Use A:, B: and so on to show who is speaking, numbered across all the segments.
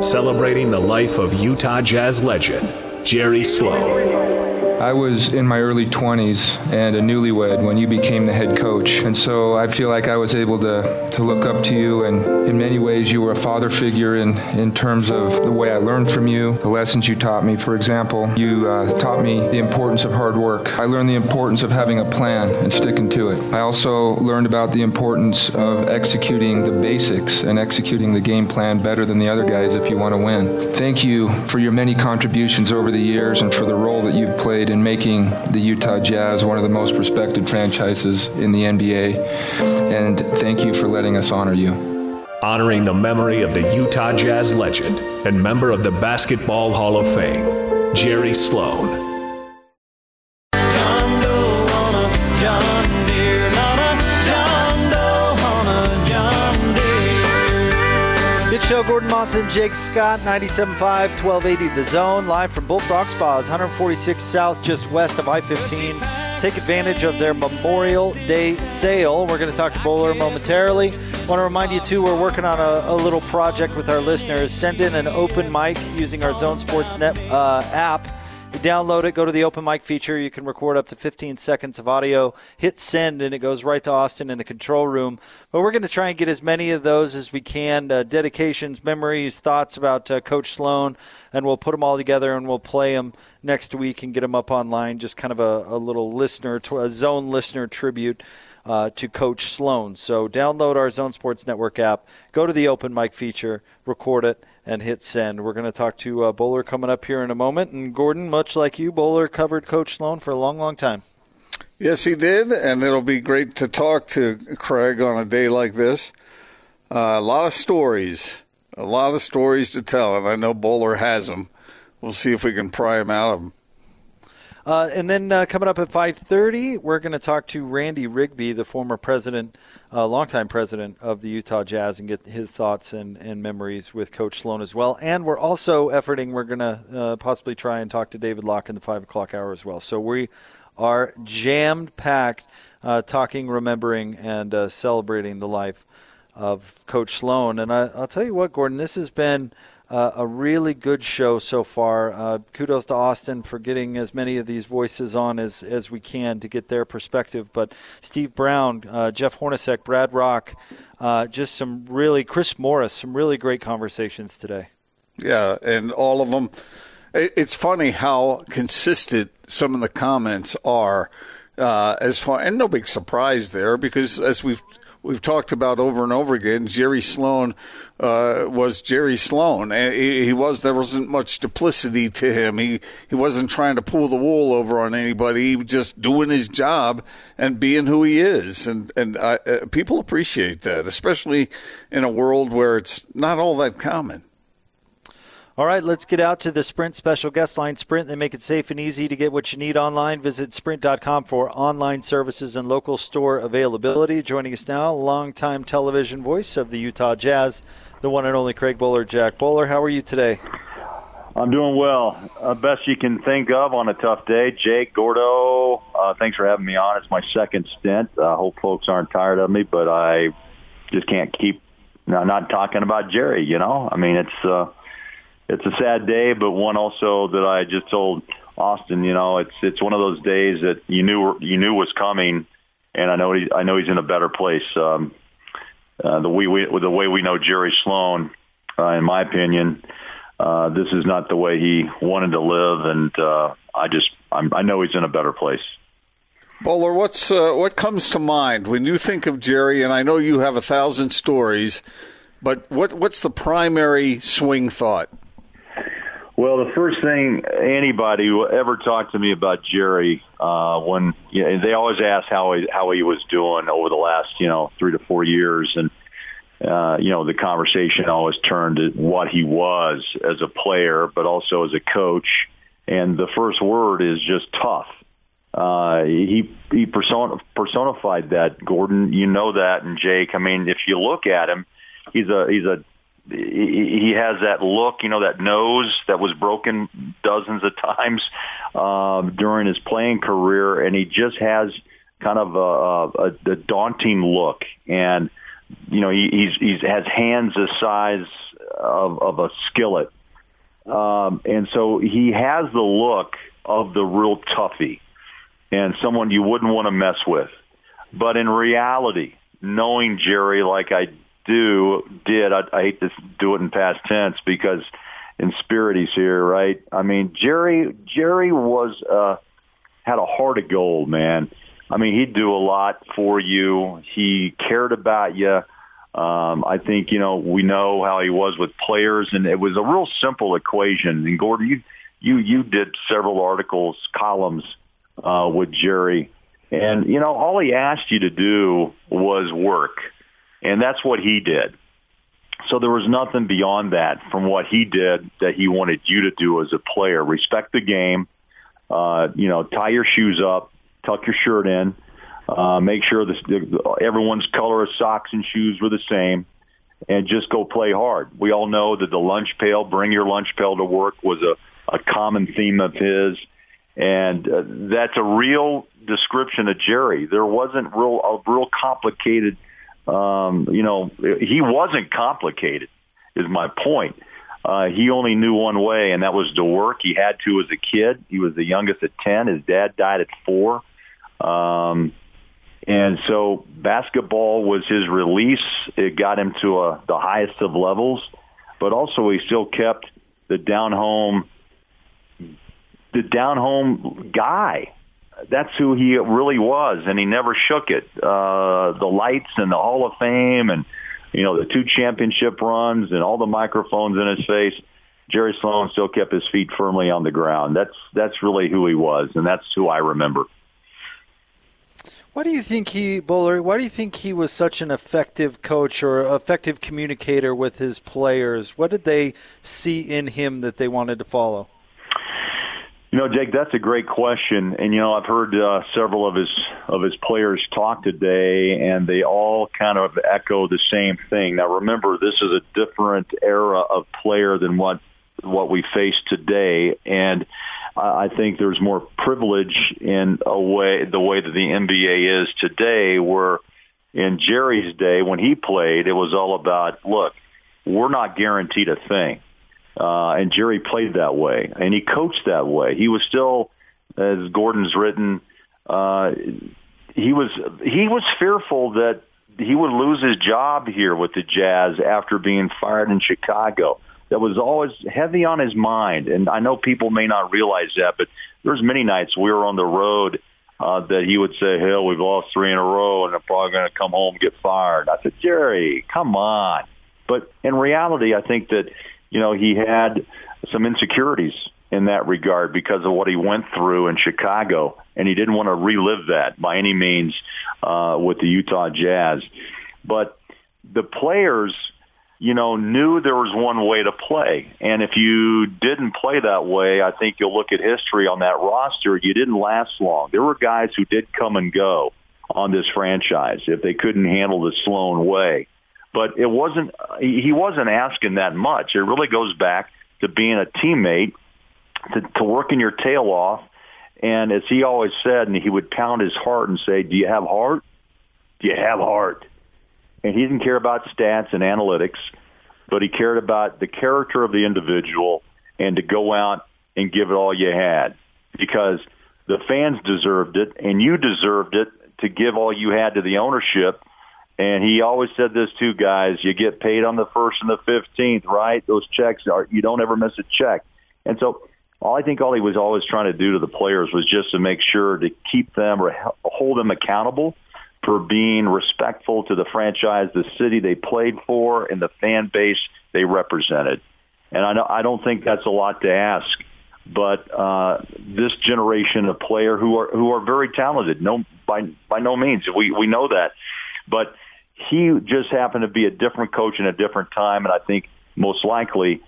A: celebrating the life of Utah Jazz legend, Jerry Sloan.
B: I was in my early 20s and a newlywed when you became the head coach. And so I feel like I was able to, to look up to you. And in many ways, you were a father figure in, in terms of the way I learned from you, the lessons you taught me. For example, you uh, taught me the importance of hard work. I learned the importance of having a plan and sticking to it. I also learned about the importance of executing the basics and executing the game plan better than the other guys if you want to win. Thank you for your many contributions over the years and for the role that you've played in making the Utah Jazz one of the most respected franchises in the NBA. And thank you for letting us honor you.
A: Honoring the memory of the Utah Jazz legend and member of the Basketball Hall of Fame, Jerry Sloan.
C: Monson, Jake Scott, 97.5, 1280 The Zone, live from Bullfrog Spas, 146 South, just west of I 15. Take advantage of their Memorial Day sale. We're going to talk to Bowler momentarily. Want to remind you, too, we're working on a, a little project with our listeners. Send in an open mic using our Zone Sports Net uh, app download it, go to the open mic feature. You can record up to 15 seconds of audio, hit send, and it goes right to Austin in the control room. But we're going to try and get as many of those as we can uh, dedications, memories, thoughts about uh, Coach Sloan, and we'll put them all together and we'll play them next week and get them up online. Just kind of a, a little listener, to a zone listener tribute. Uh, to Coach Sloan. So download our Zone Sports Network app, go to the open mic feature, record it, and hit send. We're going to talk to uh, Bowler coming up here in a moment. And Gordon, much like you, Bowler covered Coach Sloan for a long, long time.
D: Yes, he did, and it'll be great to talk to Craig on a day like this. Uh, a lot of stories, a lot of stories to tell, and I know Bowler has them. We'll see if we can pry them out of him.
C: Uh, and then uh, coming up at 5:30, we're going to talk to Randy Rigby, the former president, uh, longtime president of the Utah Jazz, and get his thoughts and, and memories with Coach Sloan as well. And we're also efforting. We're going to uh, possibly try and talk to David Locke in the five o'clock hour as well. So we are jammed packed, uh, talking, remembering, and uh, celebrating the life of Coach Sloan. And I, I'll tell you what, Gordon, this has been uh, a really good show so far. Uh, kudos to Austin for getting as many of these voices on as, as we can to get their perspective. But Steve Brown, uh, Jeff Hornacek, Brad Rock, uh, just some really, Chris Morris, some really great conversations today.
D: Yeah, and all of them. It's funny how consistent some of the comments are. Uh, as far and no big surprise there because as we've we've talked about over and over again. Jerry Sloan uh, was Jerry Sloan. He, he, was there wasn't much duplicity to him. He he wasn't trying to pull the wool over on anybody. He was just doing his job and being who he is. And and uh, people appreciate that, especially in a world where it's not all that common.
C: All right, let's get out to the Sprint special guest line. Sprint, they make it safe and easy to get what you need online. Visit sprint.com for online services and local store availability. Joining us now, longtime television voice of the Utah Jazz, the one and only Craig Bolerjack Bowler, how are you today?
E: I'm doing well. Uh, best you can think of on a tough day. Jake, Gordo, uh, thanks for having me on. It's my second stint. I uh, hope folks aren't tired of me, but I just can't keep not talking about Jerry, you know? I mean, it's. It's a sad day, but one also that I just told Austin, you know, it's it's one of those days that you knew you knew was coming, and I know he, I know he's in a better place. Um, uh, the way we the way we know Jerry Sloan, uh, in my opinion, uh, this is not the way he wanted to live, and uh, I just I'm, I know he's in a better place.
D: Bowler, what's uh, what comes to mind when you think of Jerry? And I know you have a thousand stories, but what what's the primary swing thought?
E: Well, the first thing anybody ever talked to me about Jerry, uh, when you know, they always ask how he, how he was doing over the last you know three to four years, and uh, you know the conversation always turned to what he was as a player, but also as a coach. And the first word is just tough. Uh, he he person, personified that. Gordon, you know that, and Jake. I mean, if you look at him, he's a he's a he has that look, you know, that nose that was broken dozens of times um, during his playing career, and he just has kind of a, a, a daunting look. And you know, he, he's he's has hands the size of, of a skillet. Um, and so he has the look of the real toughie and someone you wouldn't want to mess with. But in reality, knowing Jerry like I do, did, I, I hate to do it in past tense because in spirit he's here, right? I mean, Jerry, Jerry was, uh, had a heart of gold, man. I mean, he'd do a lot for you. He cared about you. Um, I think you know we know how he was with players, and it was a real simple equation. And Gordon, you you you did several articles, columns uh, with Jerry, and you know all he asked you to do was work, and that's what he did. So there was nothing beyond that from what he did that he wanted you to do as a player. Respect the game, uh, you know, tie your shoes up, tuck your shirt in, uh, make sure this, everyone's color of socks and shoes were the same, and just go play hard. We all know that the lunch pail, bring your lunch pail to work, was a, a common theme of his, and uh, that's a real description of Jerry. There wasn't real a real complicated. Um, you know, he wasn't complicated. Is my point. Uh, he only knew one way, and that was to work. He had to as a kid. He was the youngest at 10. His dad died at four. Um, and so basketball was his release. It got him to a, the highest of levels, but also he still kept the down home, the down home guy. That's who he really was, and he never shook it. Uh, the lights and the Hall of Fame and you know, the two championship runs and all the microphones in his face, Jerry Sloan still kept his feet firmly on the ground. That's that's really who he was, and that's who I remember.
C: Why do you think he, Bowler? Why do you think he was such an effective coach or effective communicator with his players? What did they see in him that they wanted to follow?
E: You know, Jake, that's a great question, and you know, I've heard uh, several of his of his players talk today, and they all kind of echo the same thing. Now, remember, this is a different era of player than what what we face today, and I think there's more privilege in a way the way that the NBA is today, where in Jerry's day when he played, it was all about look, we're not guaranteed a thing uh, and Jerry played that way, and he coached that way. He was still, as Gordon's written, uh, he was he was fearful that he would lose his job here with the Jazz after being fired in Chicago. That was always heavy on his mind, and I know people may not realize that, but there's many nights we were on the road uh, that he would say, "Hell, we've lost three in a row, and I'm probably going to come home and get fired." I said, "Jerry, come on." But in reality, I think that you know, he had some insecurities in that regard because of what he went through in Chicago, and he didn't want to relive that by any means uh, with the Utah Jazz. But the players, you know, knew there was one way to play, and if you didn't play that way, I think you'll look at history on that roster. You didn't last long. There were guys who did come and go on this franchise if they couldn't handle the Sloan way but it wasn't he wasn't asking that much. It really goes back to being a teammate, to, to working your tail off, and as he always said, and he would pound his heart and say, "Do you have heart? Do you have heart?" And he didn't care about stats and analytics, but he cared about the character of the individual and to go out and give it all you had because the fans deserved it and you deserved it to give all you had to the ownership and he always said this too, guys. You get paid on the first and the fifteenth, right? Those checks are you don't ever miss a check. And so, all I think all he was always trying to do to the players was just to make sure to keep them or hold them accountable for being respectful to the franchise, the city they played for, and the fan base they represented. And I know I don't think that's a lot to ask, but uh, this generation of player who are who are very talented, no by by no means we we know that, but he just happened to be a different coach in a different time, and I think most likely,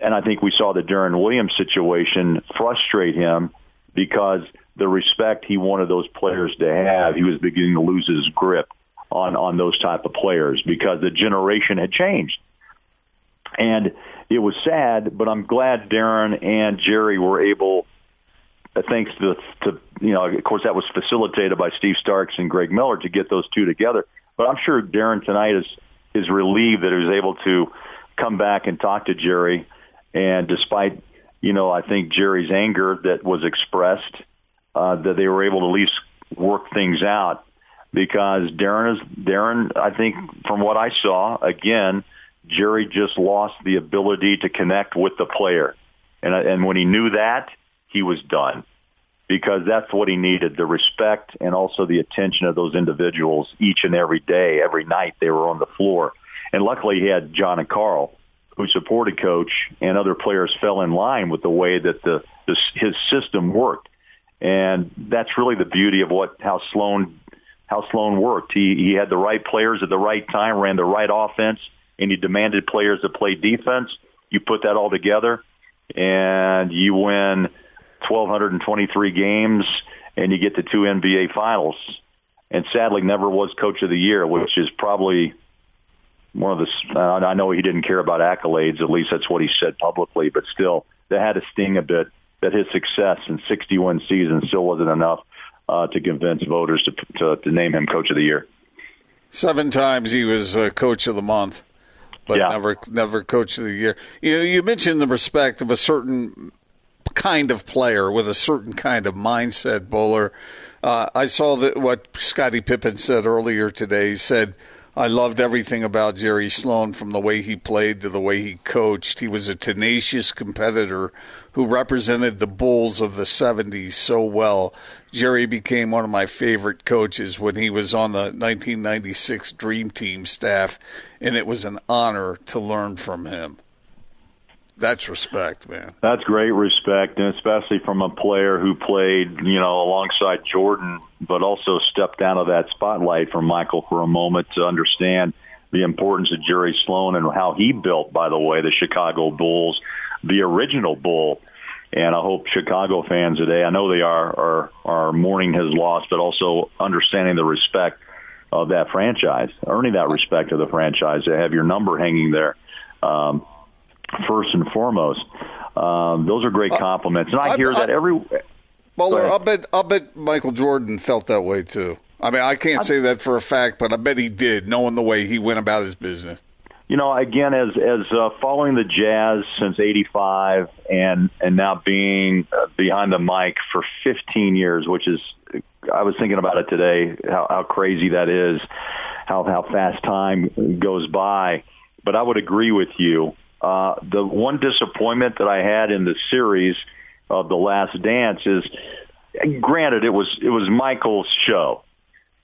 E: and I think we saw the Deron Williams situation frustrate him because the respect he wanted those players to have, he was beginning to lose his grip on on those type of players because the generation had changed. And it was sad, but I'm glad Deron and Jerry were able, thanks to, to you know, of course that was facilitated by Steve Starks and Greg Miller to get those two together. But I'm sure Deron tonight is is relieved that he was able to come back and talk to Jerry, and despite you know I think Jerry's anger that was expressed, uh, that they were able to at least work things out. Because Deron is Deron. I think from what I saw, again, Jerry just lost the ability to connect with the player, and and when he knew that, he was done because that's what he needed the respect and also the attention of those individuals each and every day, every night they were on the floor. And luckily he had John and Karl who supported coach and other players fell in line with the way that the, the his system worked. And that's really the beauty of what how Sloan how Sloan worked. He he had the right players at the right time, ran the right offense, and he demanded players to play defense. You put that all together, and you win 1,223 games, and you get to two NBA finals. And sadly, never was Coach of the Year, which is probably one of the. Uh, I know he didn't care about accolades. At least that's what he said publicly. But still, that had to sting a bit that his success in 61 seasons still wasn't enough uh, to convince voters to, to, to name him Coach of the Year.
D: Seven times he was uh, Coach of the Month, but yeah. never never Coach of the Year. You know, you mentioned the respect of a certain kind of player with a certain kind of mindset, Bowler. Uh, I saw that what Scottie Pippen said earlier today. He said, I loved everything about Jerry Sloan from the way he played to the way he coached. He was a tenacious competitor who represented the Bulls of the 70s so well. Jerry became one of my favorite coaches when he was on the 1996 Dream Team staff, and it was an honor to learn from him. That's respect, man.
E: That's great respect, and especially from a player who played, you know, alongside Jordan, but also stepped out of that spotlight from Michael for a moment to understand the importance of Jerry Sloan and how he built, by the way, the Chicago Bulls, the original Bull. And I hope Chicago fans today, I know they are, are, are mourning his loss, but also understanding the respect of that franchise, earning that respect of the franchise. To have your number hanging there. Um, first and foremost. Um, those are great uh, compliments, and I, I hear I, that every.
D: Well, I bet I bet Michael Jordan felt that way too. I mean, I can't say that for a fact, but I bet he did, knowing the way he went about his business.
E: You know, again, as as uh, following the Jazz since '85, and and now being uh, behind the mic for 15 years, which is, I was thinking about it today, how, how crazy that is, how how fast time goes by. But I would agree with you uh, the one disappointment that I had in the series of The Last Dance is, granted, it was it was Michael's show,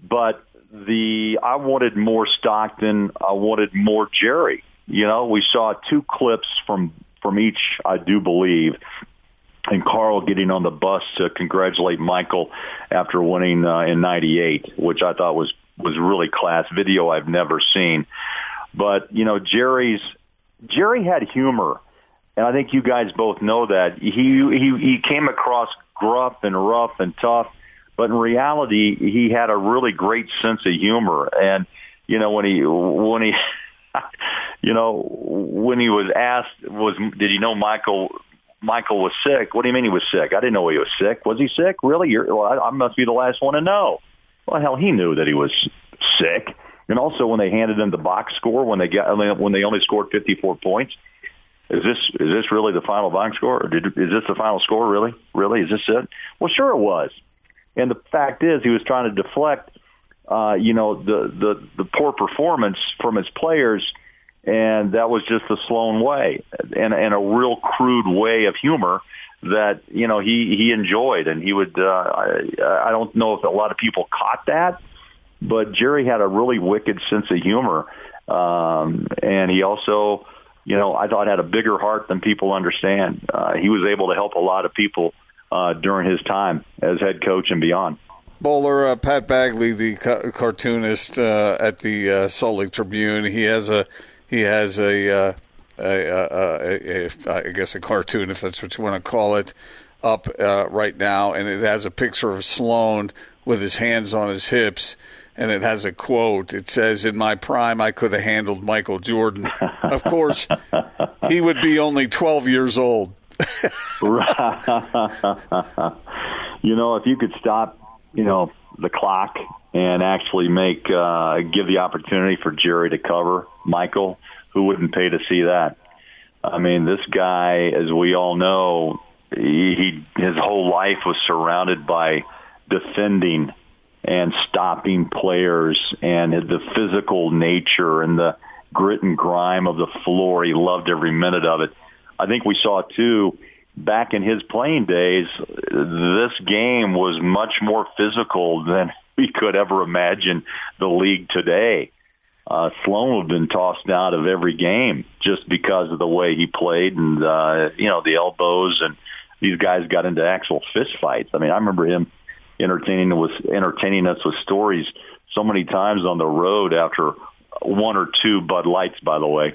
E: but the I wanted more Stockton, I wanted more Jerry. You know, we saw two clips from from each, I do believe, and Karl getting on the bus to congratulate Michael after winning uh, in '98, which I thought was was really class video I've never seen. But you know, Jerry's Jerry had humor, and I think you guys both know that. He he he came across gruff and rough and tough, but in reality, he had a really great sense of humor. And you know when he when he you know when he was asked was did he know Michael Michael was sick? What do you mean he was sick? I didn't know he was sick. Was he sick? Really? You're, well, I, I must be the last one to know. Well, hell, he knew that he was sick. And also when they handed them the box score when they got when they only scored 54 points, is this is this really the final box score? Or did, is this the final score? Really, really? Is this it? Well, sure it was. And the fact is, he was trying to deflect, uh, you know, the the the poor performance from his players, and that was just the Sloan way, and and a real crude way of humor that you know he he enjoyed, and he would. Uh, I, I don't know if a lot of people caught that but Jerry had a really wicked sense of humor, um, and he also, you know, I thought had a bigger heart than people understand. Uh, he was able to help a lot of people uh, during his time as head coach and beyond.
D: Bowler, uh, Pat Bagley, the ca- cartoonist uh, at the uh, Salt Lake Tribune, he has a he has a, uh, a, a, a, a I guess a cartoon, if that's what you want to call it, up uh, right now, and it has a picture of Sloan with his hands on his hips and it has a quote. It says, "In my prime, I could have handled Michael Jordan." of course, he would be only 12 years old.
E: you know, if you could stop, you know, the clock and actually make uh, give the opportunity for Jerry to cover Michael, Who wouldn't pay to see that? I mean, this guy, as we all know, he, he his whole life was surrounded by defending and stopping players and the physical nature and the grit and grime of the floor. He loved every minute of it. I think we saw too back in his playing days, this game was much more physical than we could ever imagine the league today. Uh, Sloan had been tossed out of every game just because of the way he played and, uh, you know, the elbows and these guys got into actual fist fights. I mean, I remember him entertaining was entertaining us with stories so many times on the road after one or two Bud Lights, by the way.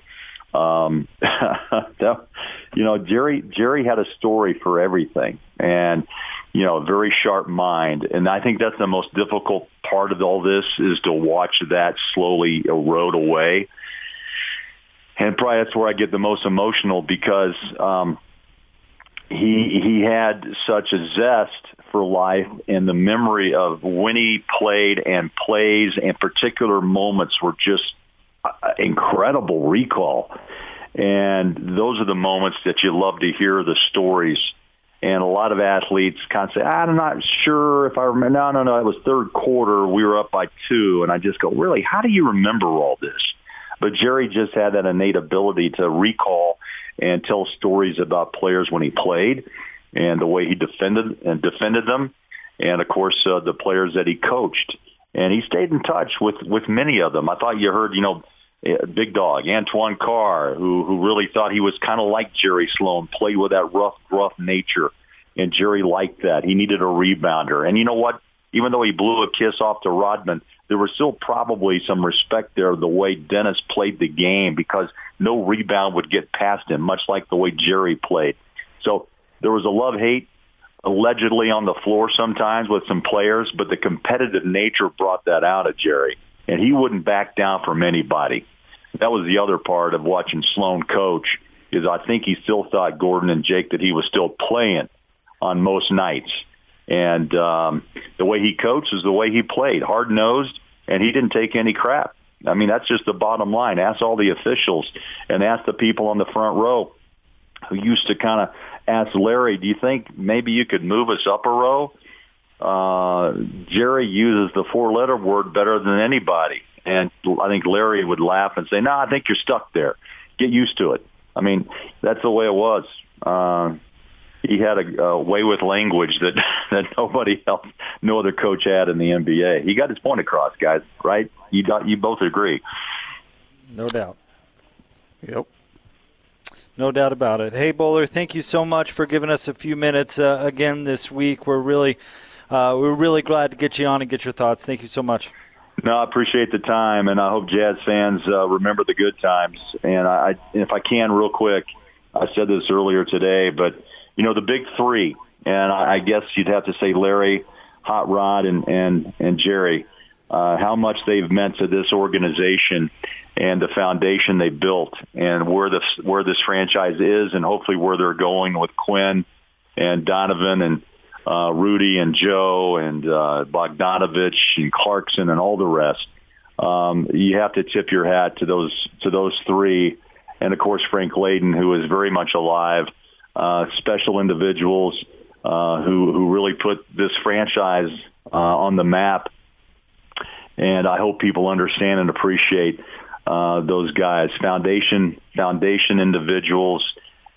E: Um, that, you know, Jerry Jerry had a story for everything, and you know, a very sharp mind. And I think that's the most difficult part of all this is to watch that slowly erode away. And probably that's where I get the most emotional because um, he he had such a zest for life and the memory of when he played and plays and particular moments were just uh, incredible recall. And those are the moments that you love to hear the stories. And a lot of athletes kind of say, I'm not sure if I remember. No, no, no. It was third quarter. We were up by two. And I just go, really? How do you remember all this? But Jerry just had that innate ability to recall and tell stories about players when he played and the way he defended and defended them, and of course uh, the players that he coached. And he stayed in touch with with many of them. I thought you heard, you know, big dog Antoine Carr, who who really thought he was kind of like Jerry Sloan, played with that rough, gruff nature, and Jerry liked that. He needed a rebounder, and you know what? Even though he blew a kiss off to Rodman, there was still probably some respect there the way Dennis played the game because no rebound would get past him, much like the way Jerry played. So there was a love-hate allegedly on the floor sometimes with some players, but the competitive nature brought that out of Jerry, and he wouldn't back down from anybody. That was the other part of watching Sloan coach is I think he still thought Gordon and Jake that he was still playing on most nights. And um, the way he coached is the way he played, hard nosed, and he didn't take any crap. I mean, that's just the bottom line. Ask all the officials and ask the people on the front row who used to kind of ask Larry, do you think maybe you could move us up a row? Uh, Jerry uses the four-letter word better than anybody. And I think Larry would laugh and say, no, I think you're stuck there. Get used to it. I mean, that's the way it was. Uh, he had a, a way with language that that nobody else, no other coach had in the NBA. He got his point across, guys. Right? You got, you both agree.
C: No doubt.
D: Yep.
C: No doubt about it. Hey, Bowler, thank you so much for giving us a few minutes uh, again this week. We're really, uh, we're really glad to get you on and get your thoughts. Thank you so much.
E: No, I appreciate the time, and I hope Jazz fans uh, remember the good times. And I, if I can, real quick, I said this earlier today, but you know the big three, and I, I guess you'd have to say Larry, Hot Rod, and and and Jerry. Uh, how much they've meant to this organization and the foundation they built and where this where this franchise is and hopefully where they're going with Quin and Donovan and uh, Rudy and Joe and uh, Bogdanovich and Clarkson and all the rest. Um, you have to tip your hat to those to those three, and of course Frank Layden, who is very much alive. Uh, special individuals uh, who who really put this franchise uh, on the map, and I hope people understand and appreciate uh, those guys, foundation foundation individuals,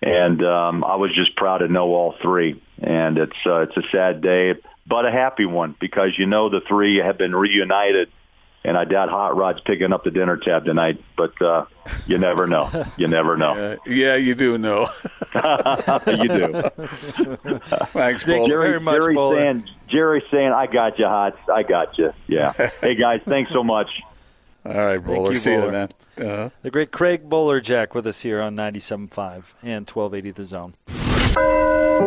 E: and um, I was just proud to know all three. And it's uh, it's a sad day, but a happy one because you know the three have been reunited. And I doubt Hot Rod's picking up the dinner tab tonight, but uh, you never know. You never know.
D: Yeah, you do know.
E: you do.
D: Thanks,
C: Thank
D: Paul.
C: very much,
E: Jerry
C: Bowler.
E: saying, Jerry saying, "I got you, Hot. I got you." Yeah. hey guys, thanks so much.
D: All right, Bowler.
C: you,
D: See you, man. Uh-huh.
C: The great Craig Bolerjack with us here on 97.5 and 1280 The Zone.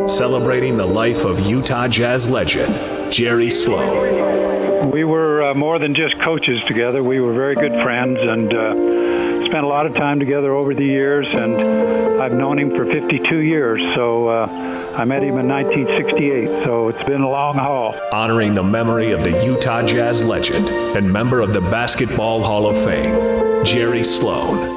A: Celebrating the life of Utah Jazz legend, Jerry Sloan.
F: We were uh, more than just coaches together. We were very good friends and uh, spent a lot of time together over the years. And I've known him for 52 years. So uh, I met him in 1968. So it's been a long haul.
A: Honoring the memory of the Utah Jazz legend and member of the Basketball Hall of Fame, Jerry Sloan.